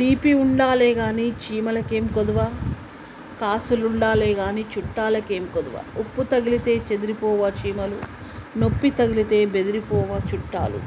తీపి ఉండాలే కానీ చీమలకేం కొదువ? కాసులుండాలే కానీ చుట్టాలకేం కొదువ? ఉప్పు తగిలితే చెదిరిపోవా చీమలు? నొప్పి తగిలితే బెదిరిపోవా చుట్టాలు?